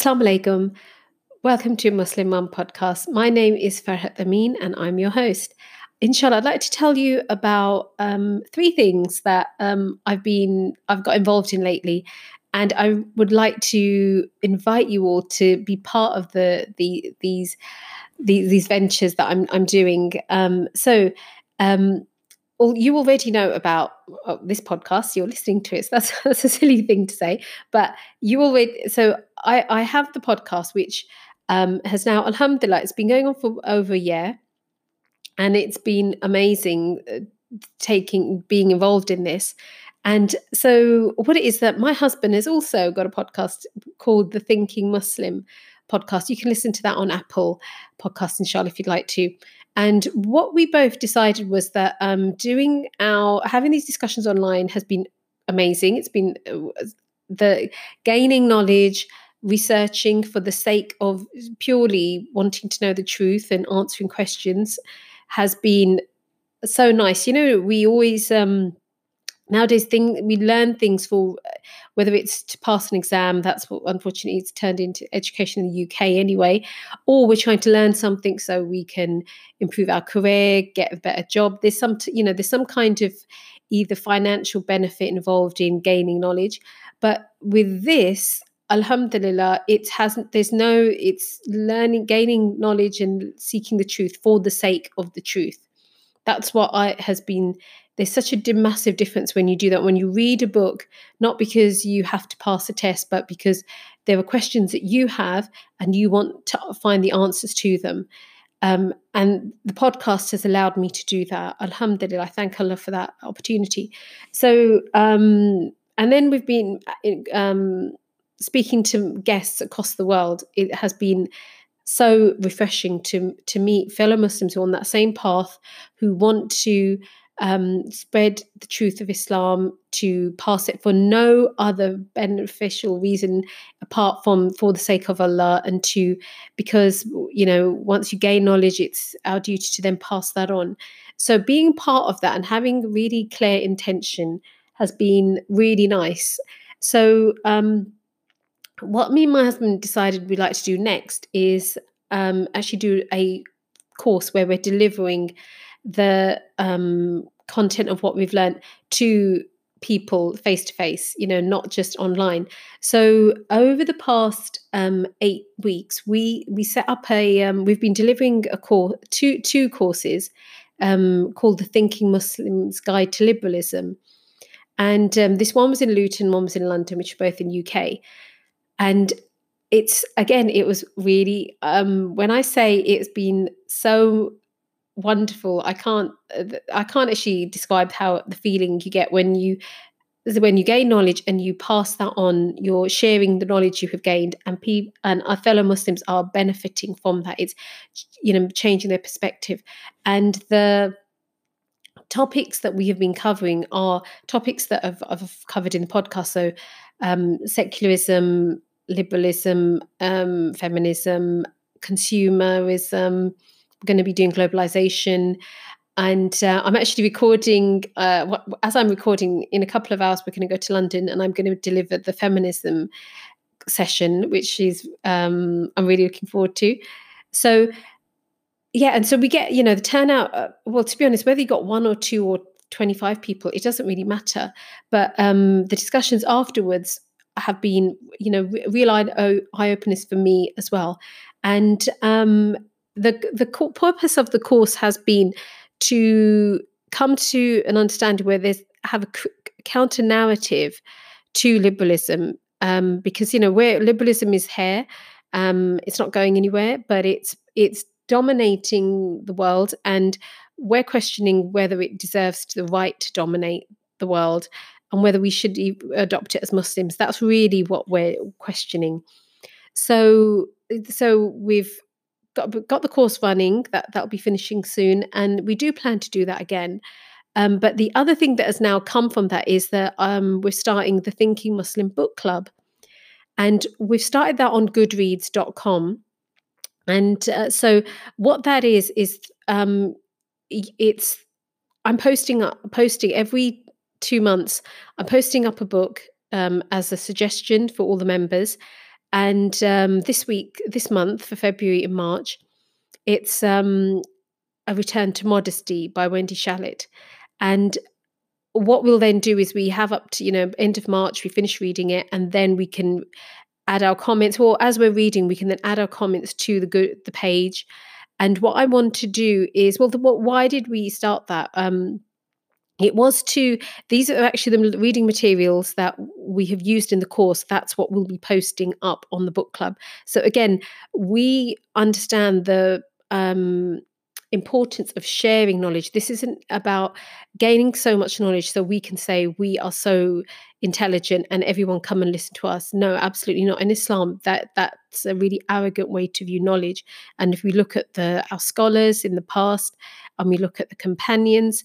Assalamu alaikum. Welcome to Muslim Mum podcast. My name is Farhat Amin and I'm your host. Inshallah, I'd like to tell you about um, three things that um, I've been I've got involved in lately, and I would like to invite you all to be part of the the these these, these ventures that I'm I'm doing. Um, so. Um, well, you already know about uh, this podcast. You're listening to it. So that's that's a silly thing to say, but you already. So I I have the podcast which um, has now, Alhamdulillah, it's been going on for over a year, and it's been amazing uh, taking being involved in this. And so, what it is that my husband has also got a podcast called the Thinking Muslim podcast. You can listen to that on Apple Podcasts, inshallah, if you'd like to. And what we both decided was that um, doing our having these discussions online has been amazing. It's been uh, the gaining knowledge, researching for the sake of purely wanting to know the truth and answering questions has been so nice. You know, we always um, nowadays thing we learn things for whether it's to pass an exam that's what unfortunately it's turned into education in the uk anyway or we're trying to learn something so we can improve our career get a better job. There's some you know there's some kind of either financial benefit involved in gaining knowledge but with this alhamdulillah it hasn't there's no it's learning gaining knowledge and seeking the truth for the sake of the truth. That's what I has been there's such a massive difference when you do that when you read a book not because you have to pass a test but because there are questions that you have and you want to find the answers to them. Um, and the podcast has allowed me to do that. Alhamdulillah i thank allah for that opportunity. So um, and then we've been um, speaking to guests across the world. It has been so refreshing to to meet fellow muslims who are on that same path who want to um, spread the truth of Islam, to pass it for no other beneficial reason apart from for the sake of Allah, and to because you know once you gain knowledge, it's our duty to then pass that on. So being part of that and having really clear intention has been really nice. So um, what me and my husband decided we'd like to do next is um, actually do a course where we're delivering the um, content of what we've learned to people face to face you know not just online. So over the past um, eight weeks we we set up a um, we've been delivering a course two two courses um, called the thinking muslims guide to liberalism. And um, this one was in luton one was in london which are both in uk and it's again it was really um, when i say it's been so wonderful. I can't uh, i can't actually describe how the feeling you get when you when you gain knowledge and you pass that on. You're sharing the knowledge you have gained and people and our fellow muslims are benefiting from that. It's you know changing their perspective. And the topics that we have been covering are topics that I've, I've covered in the podcast. So um, secularism liberalism um, feminism consumerism going to be doing globalization. And uh, I'm actually recording, uh, as I'm recording, in a couple of hours, we're going to go to London and I'm going to deliver the feminism session, which is, um, I'm really looking forward to. So, yeah, and so we get, you know, the turnout. Uh, well, to be honest, whether you got one or two or 25 people, it doesn't really matter. But um, the discussions afterwards have been, you know, real eye, openers for me as well. And um, the the purpose of the course has been to come to an understanding where there's have a counter narrative to liberalism um, because you know where liberalism is here um, it's not going anywhere but it's it's dominating the world and we're questioning whether it deserves the right to dominate the world and whether we should adopt it as muslims. That's really what we're questioning. So so we've got got the course running. That that'll be finishing soon, and we do plan to do that again. Um, but the other thing that has now come from that is that um, we're starting the Thinking Muslim Book Club, and we've started that on Goodreads.com. And uh, so, what that is is um, it's I'm posting up posting every two months. I'm posting up a book um, as a suggestion for all the members, and um, this week, this month for February and March, it's um, a return to modesty by Wendy Shalit, and what we'll then do is we have up to you know end of March, we finish reading it, and then we can add our comments. Or as we're reading, we can then add our comments to the good the page. And what I want to do is, well, the, what, why did we start that? Um, it was to these are actually the reading materials that we have used in the course. That's what we'll be posting up on the book club. So again we understand the um, importance of sharing knowledge. This isn't about gaining so much knowledge so we can say we are so intelligent and everyone come and listen to us. No absolutely not. In islam that that's a really arrogant way to view knowledge. And if we look at the our scholars in the past and we look at the companions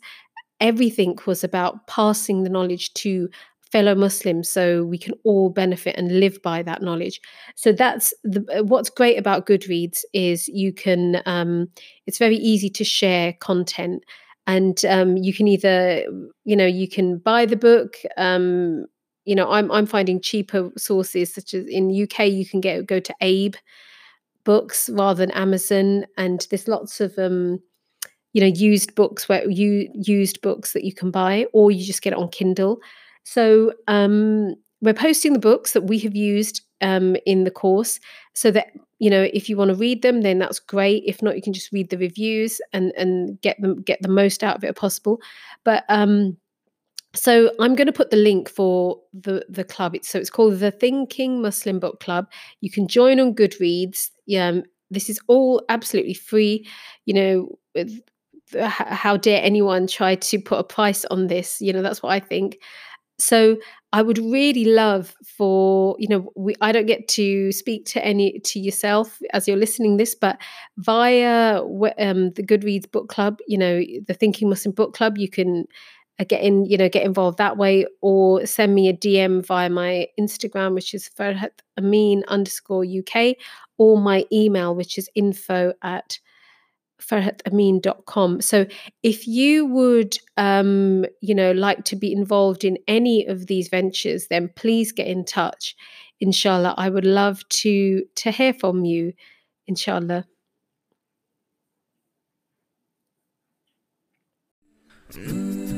everything was about passing the knowledge to fellow muslims so we can all benefit and live by that knowledge. So that's the, uh, what's great about goodreads is you can um, it's very easy to share content and um, you can either you know you can buy the book um, you know I'm, I'm finding cheaper sources such as in uk you can get go to abe books rather than amazon and there's lots of um, you know used books where you used books that you can buy or you just get it on kindle. So um, we're posting the books that we have used um, in the course so that you know if you want to read them then that's great. If not you can just read the reviews and and get them get the most out of it possible. But um so i'm going to put the link for the the club. It's so it's called the thinking muslim book club. You can join on goodreads. Um this is all absolutely free. You know how dare anyone try to put a price on this you know that's what i think. So i would really love for you know we i don't get to speak to any to yourself as you're listening this but via um, the goodreads book club you know the thinking muslim book club you can uh, get in you know get involved that way or send me a dm via my instagram which is farhat amin underscore uk or my email which is info at farhatamin.com. So if you would, um, you know, like to be involved in any of these ventures, then please get in touch. Inshallah, I would love to to hear from you. Inshallah. Mm.